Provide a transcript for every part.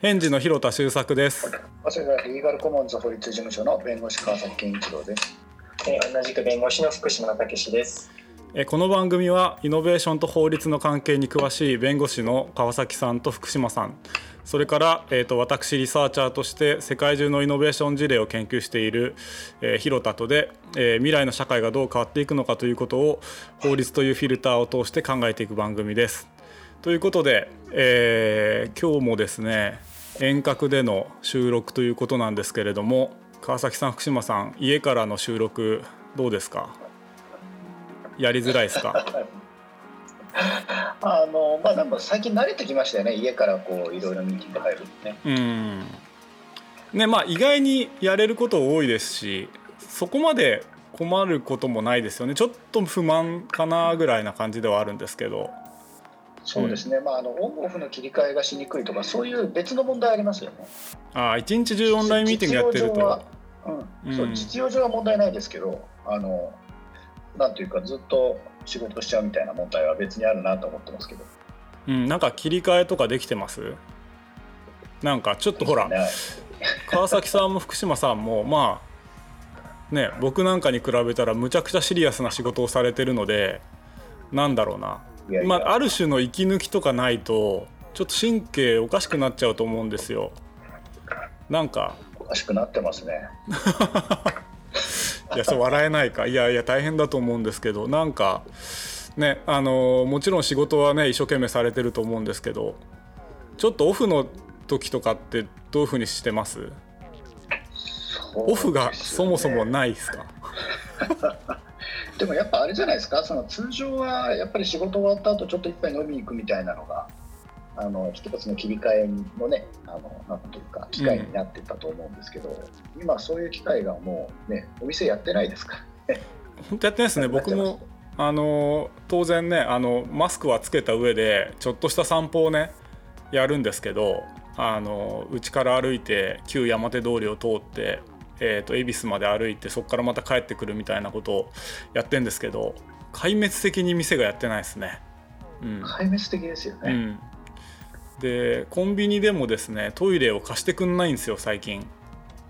返事の広田修作です。それからリーガルコモンズ法律事務所の弁護士川崎健一郎です。えー同じく弁護士の福島武史です。えこの番組はイノベーションと法律の関係に詳しい弁護士の川崎さんと福島さんそれから、えー、と私リサーチャーとして世界中のイノベーション事例を研究している、えー広田とで、えー未来の社会がどう変わっていくのかということを法律というフィルターを通して考えていく番組です。ということで、えー今日もですね遠隔での収録ということなんですけれども川崎さん福島さん家からの収録どうですか？やりづらいですか？あのまあでも最近慣れてきましたよね。家からこういろいろミーティング入るのね。うん。ねまあ意外にやれること多いですしそこまで困ることもないですよね。ちょっと不満かなぐらいな感じではあるんですけどそうですね。まああのオンオフの切り替えがしにくいとかそういう別の問題ありますよね。ああ一日中オンラインミーティングやってると。実用上は、うん、そううん。実用上は問題ないですけど、あのなんていうかずっと仕事しちゃうみたいな問題は別にあるなと思ってますけど。うん、なんか切り替えとかできてます？なんかちょっとほらね川崎さんも福島さんもまあね僕なんかに比べたらむちゃくちゃシリアスな仕事をされてるのでなんだろうなまあ、ある種の息抜きとかないとちょっと神経おかしくなっちゃうと思うんですよ。なんか。おかしくなってますね。いやそう笑えないか。いやいや大変だと思うんですけど。なんかねあのもちろん仕事はね一生懸命されてると思うんですけど。ちょっとオフの時とかってどういうふうにしてます？オフがそもそもないですか？でもやっぱあれじゃないですか？その通常はやっぱり仕事終わった後ちょっと一杯飲みに行くみたいなのがあの一つの切り替えのねあのなんというか機会になってたと思うんですけど、今そういう機会がもうねお店やってないですから。本当やってないですね。僕もあの当然ねあのマスクはつけた上でちょっとした散歩をねやるんですけどあの家から歩いて旧山手通りを通って、えー、と恵比寿まで歩いてそこからまた帰ってくるみたいなことをやってんですけど壊滅的に店がやってないですね。うん。壊滅的ですよね、うん、でコンビニでもですねトイレを貸してくんないんですよ最近。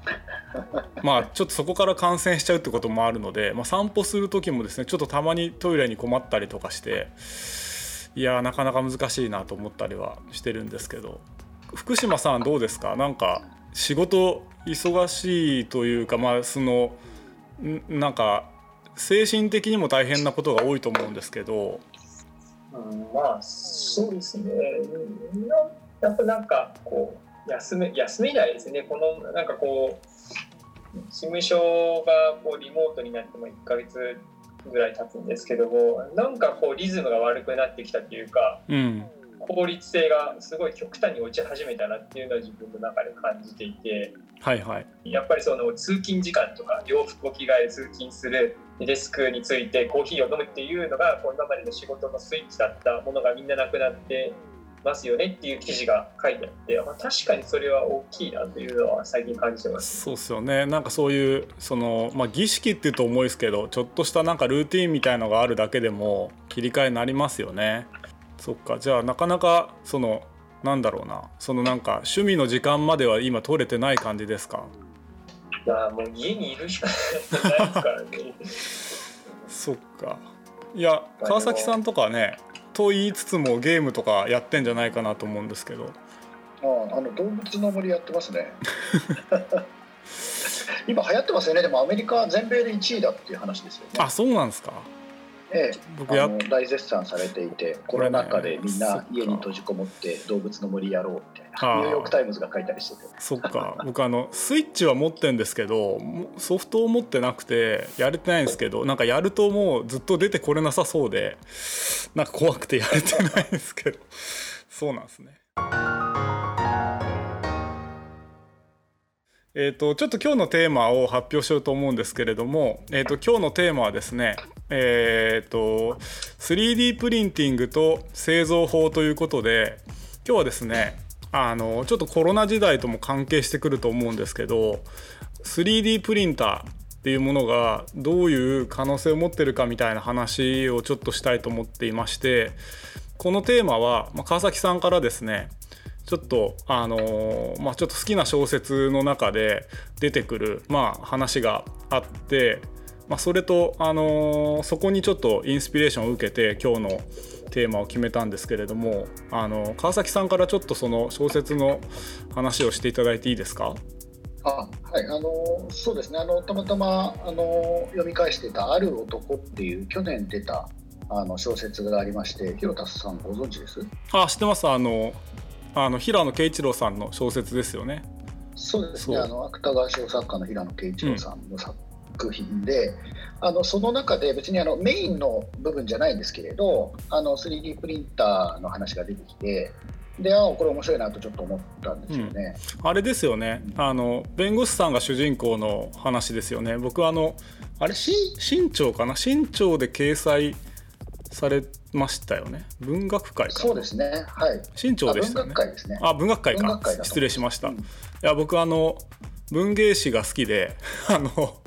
まあちょっとそこから感染しちゃうってこともあるので、まあ、散歩する時もですねちょっとたまにトイレに困ったりとかしていやーなかなか難しいなと思ったりはしてるんですけど。福島さんどうですか？なんか仕事忙しいというかまあそのんなんか精神的にも大変なことが多いと思うんですけどうん、まあそうですね。うんやっぱなんかこう休め休めないですね。このなんかこう事務所がこうリモートになっても1ヶ月ぐらい経つんですけども、なんかこうリズムが悪くなってきたというか。うん効率性がすごい極端に落ち始めたなっていうのは自分の中で感じていて。はいはい。やっぱりその通勤時間とか洋服を着替え通勤するデスクについてコーヒーを飲むっていうのがこう今までの仕事のスイッチだったものがみんななくなってますよねっていう記事が書いてあって、まあ、確かにそれは大きいなというのは最近感じてます。そうっすよね。なんかそういうその、まあ、儀式っていうと重いですけどちょっとしたなんかルーティンみたいのがあるだけでも切り替えになりますよねそっか。じゃあなかなかそのなんだろうな。そのなんか趣味の時間までは今取れてない感じですか？いやもう家にいるしかないですからね。そっか。いや川崎さんとかはねと言いつつもゲームとかやってんじゃないかなと思うんですけど。ああの動物の森やってますね。今流行ってますよね。でもアメリカ全米で1位だっていう話ですよね。あそうなんですかええ。僕や大絶賛されていてコロナ禍でみんな家に閉じこもって動物の森やろうみたいあーなニューヨーク・タイムズが書いたりしてて。そっか。僕あのスイッチは持ってんですけどもソフトを持ってなくてやれてないんですけどなんかやるともうずっと出てこれなさそうでなんか怖くてやれてないんですけど。そうなんですね。えー、とちょっと今日のテーマを発表しようと思うんですけれども、えー、と今日のテーマはですね、えー、と 3D プリンティングと製造法ということで今日はですねあのちょっとコロナ時代とも関係してくると思うんですけど 3D プリンターっていうものがどういう可能性を持ってるかみたいな話をちょっとしたいと思っていましてこのテーマは、まあ、川崎さんからですねちょっとあのー、まあちょっと好きな小説の中で出てくるまあ話があって、まあ、それとあのー、そこにちょっとインスピレーションを受けて今日のテーマを決めたんですけれどもあの川崎さんからちょっとその小説の話をしていただいていいですか？あはいあのそうですね。あのたまたまあの読み返してた「ある男」っていう去年出たあの小説がありまして広田さんご存知です？あ知ってます。あのあの平野啓一郎さんの小説ですよね。そうですねあの芥川賞作家の平野啓一郎さんの作品で、うん、あのその中で別にあのメインの部分じゃないんですけれどあの 3D プリンターの話が出てきてであこれ面白いなとちょっと思ったんですよね。うん、あれですよねあの弁護士さんが主人公の話ですよね。僕あのあれ新潮かな？新潮で掲載されましたよね。文学会そうですね。はい。新潮でしたね。文学会ですね。あ文学会か。失礼しました、うん、いや僕あの文芸誌が好きで あの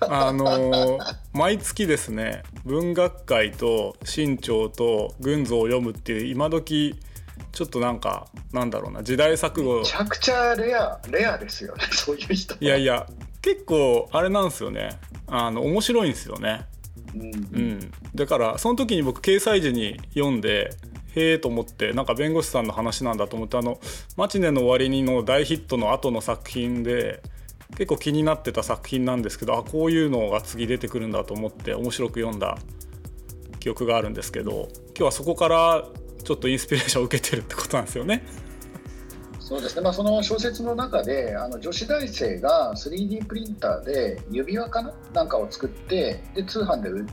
あの毎月ですね文学会と新潮と群像を読むっていう今時ちょっとなんかなんだろうな時代錯誤。めちゃくちゃレアレアですよね。そういう人いやいや結構あれなんですよね。あの面白いんですよねうん、うん、だからその時に僕掲載時に読んでへえと思ってなんか弁護士さんの話なんだと思ってあの「マチネの終わりに」の大ヒットの後の作品で結構気になってた作品なんですけどあこういうのが次出てくるんだと思って面白く読んだ記憶があるんですけど今日はそこからちょっとインスピレーションを受けてるってことなんですよね。そうですね、まあ、その小説の中であの女子大生が 3D プリンターで指輪かな？なんかを作ってで通販で売っ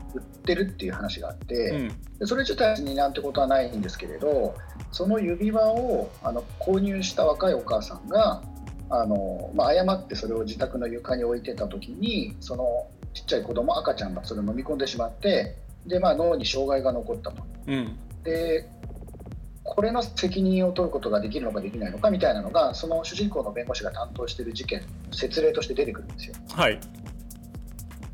てるっていう話があって、うん、でそれ自体になんてことはないんですけれどその指輪をあの購入した若いお母さんがあの、まあ、誤ってそれを自宅の床に置いてた時にそのちっちゃい子供赤ちゃんがそれを飲み込んでしまってで、まあ、脳に障害が残ったと。うん、でこれの責任を取ることができるのかできないのかみたいなのがその主人公の弁護士が担当している事件説例として出てくるんですよ。はい、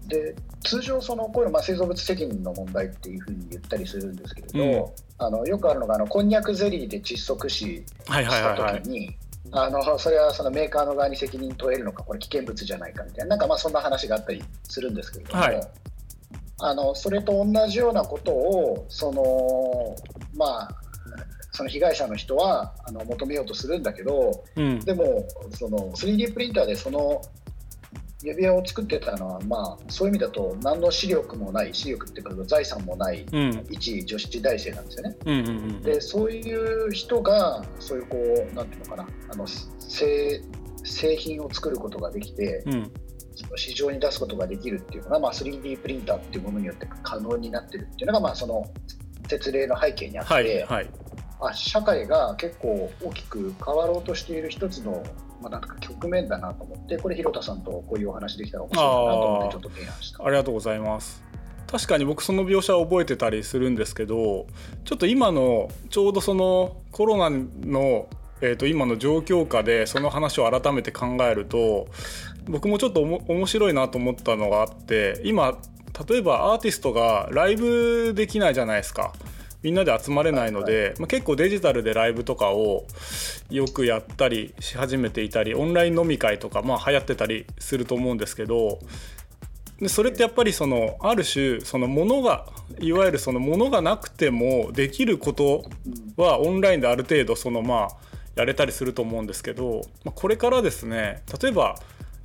で通常そのこういうのまあ製造物責任の問題っていうふうに言ったりするんですけれど、うん、あのよくあるのがあのこんにゃくゼリーで窒息死した時に。あのそれはそのメーカーの側に責任問えるのかこれ危険物じゃないかみたいななんかまあそんな話があったりするんですけれども、はい、あのそれと同じようなことをそのまあその被害者の人はあの求めようとするんだけど、うん、でもその 3D プリンターでその指輪を作ってたのは、まあ、そういう意味だと何の視力もない視力っていうか財産もない、一女子大生なんですよね。うんうんうん、でそういう人がそういうこうなんていうのかなあの製製品を作ることができて、うん、その市場に出すことができるっていうのが、まあ、3D プリンターっていうものによって可能になってるっていうのが、まあ、その説例の背景にあって、はいはい、あ社会が結構大きく変わろうとしている一つの、まあ、なんか局面だなと思ってこれ広田さんとこういうお話できたら面白いなと思ってちょっと提案した。ありがとうございます。確かに僕その描写を覚えてたりするんですけどちょっと今のちょうどそのコロナのえー、と今の状況下でその話を改めて考えると僕もちょっと面白いなと思ったのがあって今例えばアーティストがライブできないじゃないですか。みんなで集まれないので、まあ、結構デジタルでライブとかをよくやったりし始めていたりオンライン飲み会とかまあ流行ってたりすると思うんですけどでそれってやっぱりそのある種そのものがいわゆるそのものがなくてもできることはオンラインである程度そのまあやれたりすると思うんですけど、まあ、これからですね例えば、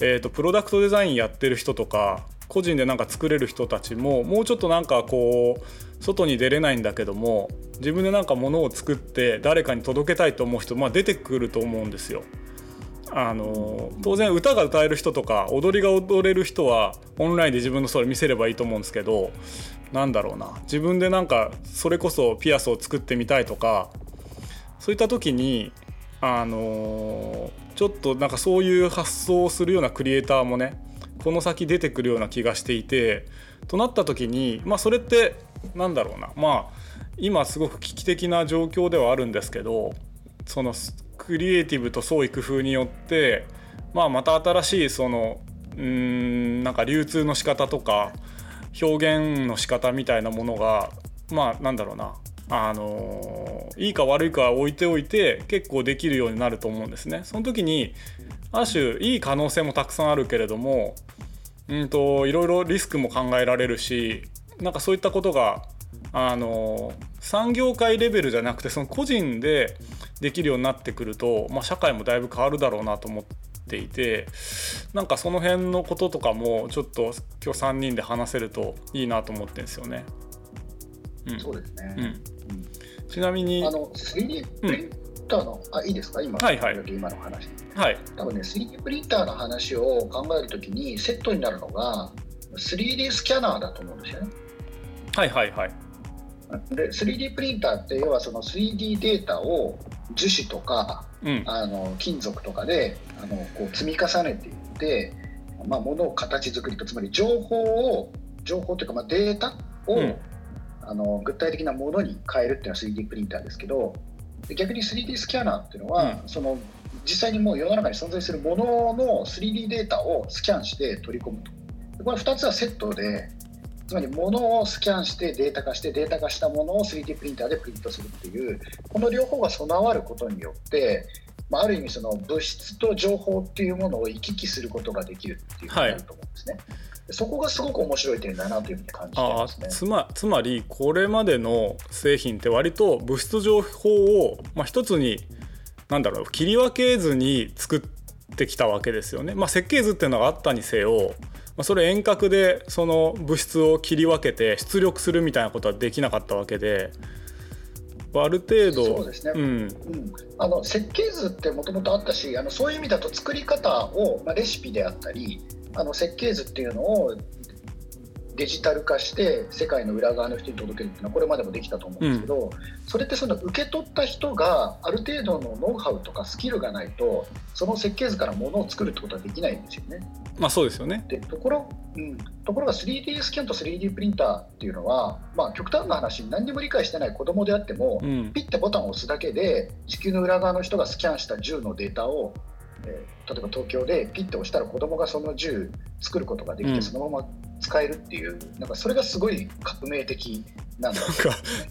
えーとプロダクトデザインやってる人とか個人でなんか作れる人たちももうちょっとなんかこう外に出れないんだけども自分でなんか物を作って誰かに届けたいと思う人、まあ、出てくると思うんですよ。あの当然歌が歌える人とか踊りが踊れる人はオンラインで自分のそれ見せればいいと思うんですけどなんだろうな自分でなんかそれこそピアスを作ってみたいとかそういった時にあのちょっとなんかそういう発想をするようなクリエイターもねこの先出てくるような気がしていてとなった時にまあそれってなんだろうなまあ今すごく危機的な状況ではあるんですけどそのクリエイティブと創意工夫によって、まあ、また新しいそのうんなんか流通の仕方とか表現の仕方みたいなものがまあなんだろうなあのいいか悪いか置いておいて結構できるようになると思うんですね。その時にある種いい可能性もたくさんあるけれどもうんといろいろリスクも考えられるしなんかそういったことがあの産業界レベルじゃなくてその個人でできるようになってくると、まあ、社会もだいぶ変わるだろうなと思っていてなんかその辺のこととかもちょっと今日3人で話せるといいなと思ってるんですよね。うん、そうですね、うん、ちなみにあの 3D プリンターの、うん、あいいですか？今,、はいはい、今の話。はい、多分ね 3D プリンターの話を考えるときにセットになるのが 3D スキャナーだと思うんですよね。はいはいはい。で 3D プリンターって要はその 3D データを樹脂とか、うん、あの金属とかであのこう積み重ねていって、まあ、ものを形作りとつまり情報を情報というかまあデータを、うん、あの具体的なものに変えるっていうのは 3D プリンターですけど逆に 3D スキャナーっていうのは、うん、その実際にもう世の中に存在するものの 3D データをスキャンして取り込むと。これ2つはセットでつまり物をスキャンしてデータ化してデータ化したものを 3D プリンターでプリントするっていうこの両方が備わることによってまあ、ある意味その物質と情報っていうものを行き来することができるっていうふうになると思うんですね。はい、そこがすごく面白い点だなというふうに感じてますね。つまつまりこれまでの製品って割と物質情報を、まあ、一つに何だろう切り分けずに作ってきたわけですよね。まあ、設計図っていうのがあったにせよまあ、それ遠隔でその物質を切り分けて出力するみたいなことはできなかったわけで。ある程度そうですね、うん、うん、あの設計図ってもともとあったしあのそういう意味だと作り方を、まあ、レシピであったりあの設計図っていうのをデジタル化して世界の裏側の人に届けるっていうのはこれまでもできたと思うんですけど、うん、それってその受け取った人がある程度のノウハウとかスキルがないとその設計図からものを作るってことはできないんですよね。まあそうですよね。でところ、うん、ところが 3D スキャンと 3D プリンターっていうのは、まあ、極端な話何にも理解してない子供であっても、うん、ピッてボタンを押すだけで地球の裏側の人がスキャンした銃のデータをえー、例えば東京でピッて押したら子供がその銃作ることができて、うん、そのまま使えるっていうなんかそれがすごい革命的なんなんか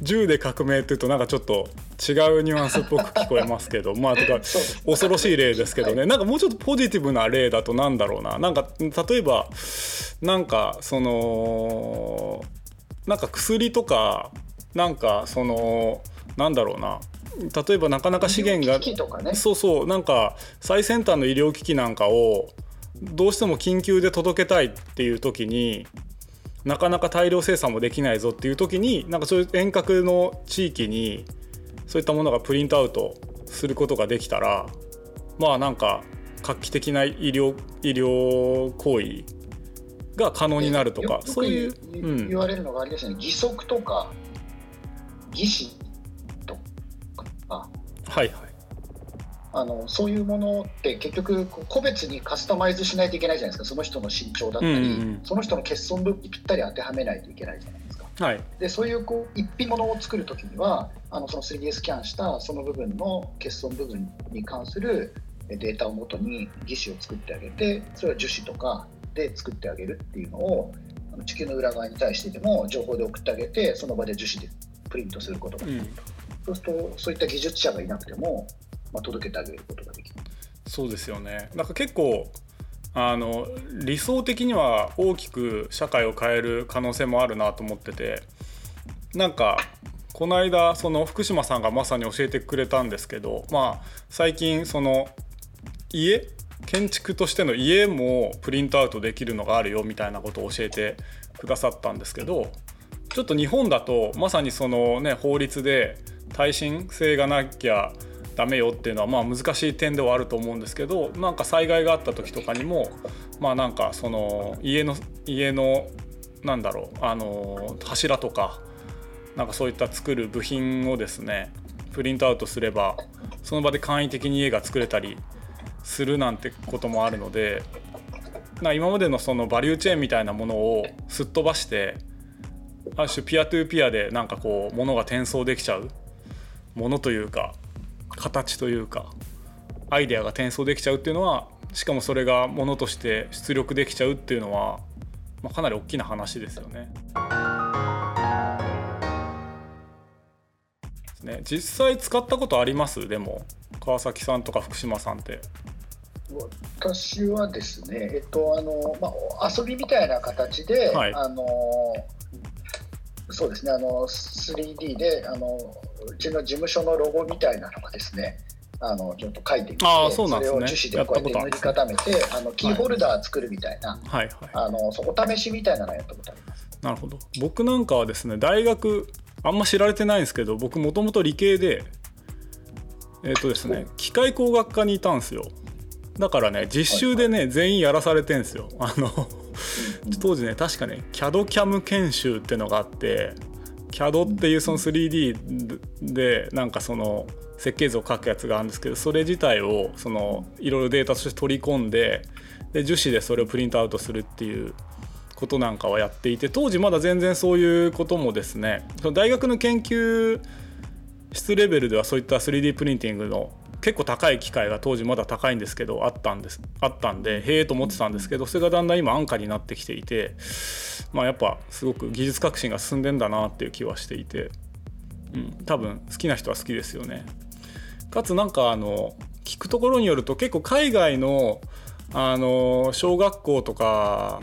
銃で革命っていうとなんかちょっと違うニュアンスっぽく聞こえますけど まあとか恐ろしい例ですけどね、はい、なんかもうちょっとポジティブな例だとなんだろうな。なんか例えばなんかそのなんか薬とかなんかそのなんだろうな。例えばなかなか資源が、ね、そうそう。なんか最先端の医療機器なんかをどうしても緊急で届けたいっていう時になかなか大量生産もできないぞっていう時になんかそういう遠隔の地域にそういったものがプリントアウトすることができたらまあなんか画期的な医療医療行為が可能になるとかそういう、うん、言われるのがあれですね。義足とか義肢とか。はいはいあのそういうものって結局個別にカスタマイズしないといけないじゃないですか。その人の身長だったり、うんうん、その人の欠損部にぴったり当てはめないといけないじゃないですか。はい、でそういうこう一品物を作る時にはあのその 3D スキャンしたその部分の欠損部分に関するデータをもとに義手を作ってあげてそれは樹脂とかで作ってあげるっていうのを地球の裏側に対してでも情報で送ってあげてその場で樹脂でプリントすることができると、うん、そうするとそういった技術者がいなくてもまあ、届けてあげることができるそうですよね。なんか結構あの理想的には大きく社会を変える可能性もあるなと思っててなんかこの間その福島さんがまさに教えてくれたんですけどまあ最近その家建築としての家もプリントアウトできるのがあるよみたいなことを教えてくださったんですけどちょっと日本だとまさにそのね法律で耐震性がなきゃダメよっていうのはまあ難しい点ではあると思うんですけどなんか災害があった時とかにもまあなんかその家の家のなんだろうあの柱とかなんかそういった作る部品をですねプリントアウトすればその場で簡易的に家が作れたりするなんてこともあるのでな今までのそのバリューチェーンみたいなものをすっ飛ばしてある種ピアトゥーピアでなんかこう物が転送できちゃうものというか形というかアイデアが転送できちゃうっていうのはしかもそれがものとして出力できちゃうっていうのは、まあ、かなり大きな話ですよね。ね実際使ったことあります？でも川崎さんとか福島さんって。私はですね、えっとあのまあ、遊びみたいな形で、はい、あのそうですねあの 3D であのうちの事務所のロゴみたいなのがですねあのちょっと書いてきてあそうなんです、ね、それを樹脂でこうやって塗り固めてあのキーホルダー作るみたいな、はいはい、あのそこ試しみたいなのやったことあります。なるほど。僕なんかはですね大学あんま知られてないんですけど僕もともと理系でえっ、ー、とですね機械工学科にいたんですよ。だからね実習でね、全員やらされてんですよ。あの当時ね確かね CADCAM 研修っていうのがあって CAD っていうその 3D でなんかその設計図を書くやつがあるんですけどそれ自体をそのいろいろデータとして取り込んでで樹脂でそれをプリントアウトするっていうことなんかはやっていて当時まだ全然そういうこともですねその大学の研究室レベルではそういった 3D プリンティングの結構高い機械が当時まだ高いんですけどあったんですあったんでへえと思ってたんですけどそれがだんだん今安価になってきていてまあやっぱすごく技術革新が進んでんだなっていう気はしていて、うん、多分好きな人は好きですよね。かつなんかあの聞くところによると結構海外のあの小学校とか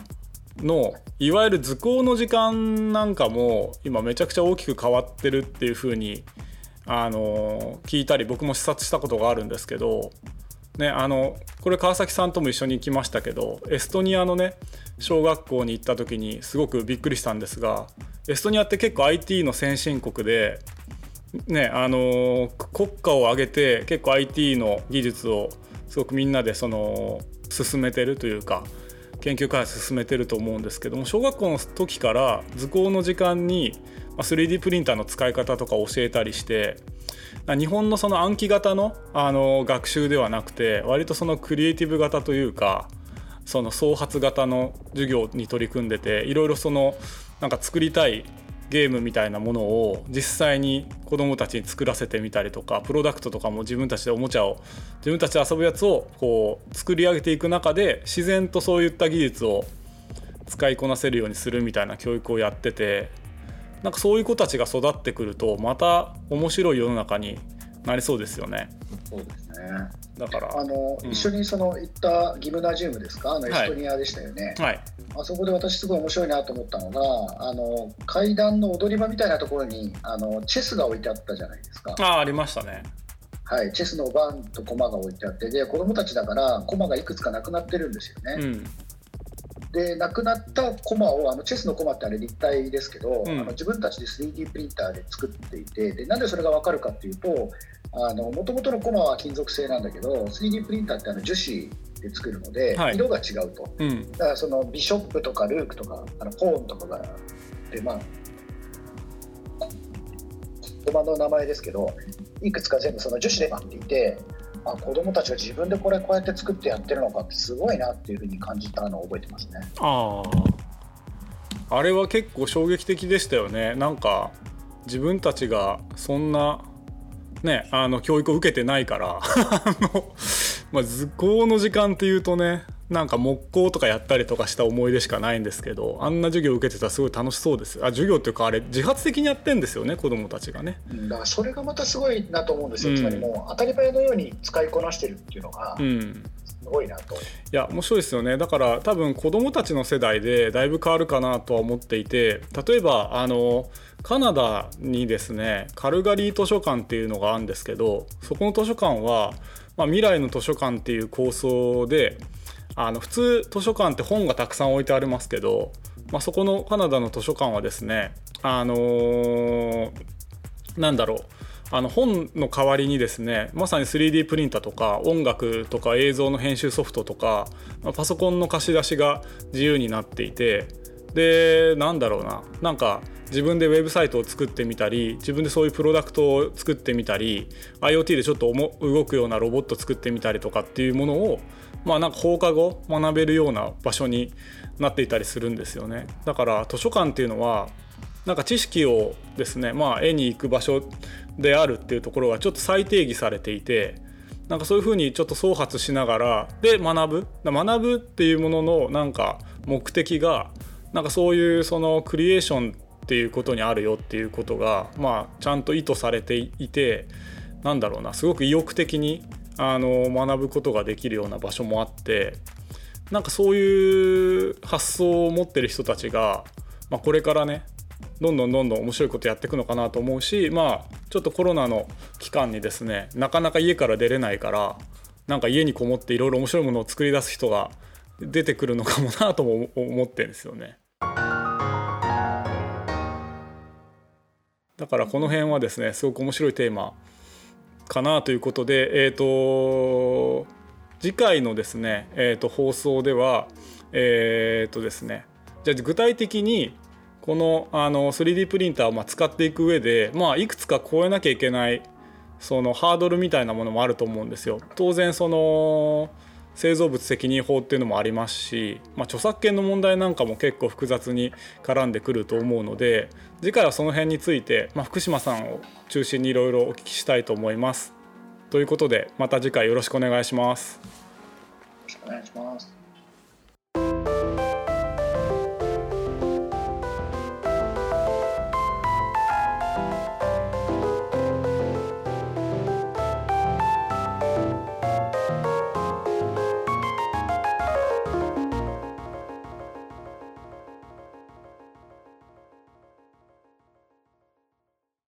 のいわゆる図工の時間なんかも今めちゃくちゃ大きく変わってるっていうふうにあの聞いたり僕も視察したことがあるんですけど、ね、あのこれ川崎さんとも一緒に行きましたけどエストニアのね小学校に行った時にすごくびっくりしたんですがエストニアって結構 IT の先進国で、ね、あの国家を挙げて結構 IT の技術をすごくみんなでその進めてるというか研究開発進めてると思うんですけども小学校の時から図工の時間に 3D プリンターの使い方とか教えたりして日本のその暗記型のあの学習ではなくて割とそのクリエイティブ型というかその創発型の授業に取り組んでていろいろそのなんか作りたいゲームみたいなものを実際に子どもたちに作らせてみたりとかプロダクトとかも自分たちでおもちゃを自分たちで遊ぶやつをこう作り上げていく中で自然とそういった技術を使いこなせるようにするみたいな教育をやっててなんかそういう子たちが育ってくるとまた面白い世の中になりそうですよね。そうですね。だからあの、うん、一緒にその行ったギムナジウムですか？あのエストニアでしたよね、はい、あそこで私すごい面白いなと思ったのがあの階段の踊り場みたいなところにあのチェスが置いてあったじゃないですか。あありましたね。はい、チェスの盤と駒が置いてあってで子供たちだから駒がいくつかなくなってるんですよね、うんでなくなったコマをあのチェスのコマってあれ立体ですけど、うん、あの自分たちで 3D プリンターで作っていてでなんでそれが分かるかっていうともともとのコマは金属製なんだけど 3D プリンターってあの樹脂で作るので、はい、色が違うと、うん、だからそのビショップとかルークとかあのポーンとかがでまあコマの名前ですけどいくつか全部その樹脂で待っていてあ子供たちが自分でこれこうやって作ってやってるのかってすごいなっていうふうに感じたのを覚えてますね。あああれは結構衝撃的でしたよね。なんか自分たちがそんなねあの教育を受けてないから。あの、まあ、図工の時間っていうとねなんか木工とかやったりとかした思い出しかないんですけどあんな授業受けてたらすごい楽しそうです。あ授業っていうかあれ自発的にやってんですよね子どもたちがね。だからそれがまたすごいなと思うんですよ、うん、つまりもう当たり前のように使いこなしてるっていうのが、うん。すごいなと。いや面白いですよね。だから多分子どもたちの世代でだいぶ変わるかなとは思っていて例えばあのカナダにですねカルガリー図書館っていうのがあるんですけどそこの図書館は、まあ、未来の図書館っていう構想であの普通図書館って本がたくさん置いてありますけど、まあ、そこのカナダの図書館はですねあのー、なんだろうあの本の代わりにですねまさに 3D プリンターとか音楽とか映像の編集ソフトとか、パソコンの貸し出しが自由になっていてでなんだろうななんか自分でウェブサイトを作ってみたり自分でそういうプロダクトを作ってみたり IoT でちょっと動くようなロボット作ってみたりとかっていうものをまあなんか放課後学べるような場所になっていたりするんですよね。だから図書館っていうのはなんか知識をですねまあ絵に行く場所であるっていうところがちょっと再定義されていてなんかそういうふうにちょっと創発しながらで学ぶ。学ぶっていうもののなんか目的がなんかそういうそのクリエーションっていうことにあるよっていうことが、まあ、ちゃんと意図されていてなんだろうなすごく意欲的にあの学ぶことができるような場所もあってなんかそういう発想を持ってる人たちが、まあ、これからねどんどんどんどん面白いことやっていくのかなと思うしまあちょっとコロナの期間にですねなかなか家から出れないからなんか家にこもっていろいろ面白いものを作り出す人が出てくるのかもなとも思ってるんですよね。だからこの辺はですねすごく面白いテーマかなということでえっ、ー、と次回のですね、えー、と放送ではえっ、ー、とですねじゃあ具体的にこのあの 3D プリンターをま使っていく上で、まあ、いくつか超えなきゃいけないそのハードルみたいなものもあると思うんですよ。当然その製造物責任法っていうのもありますし、まあ、著作権の問題なんかも結構複雑に絡んでくると思うので次回はその辺について、まあ、福島さんを中心にいろいろお聞きしたいと思います。ということでまた次回よろしくお願いします。よろしくお願いします。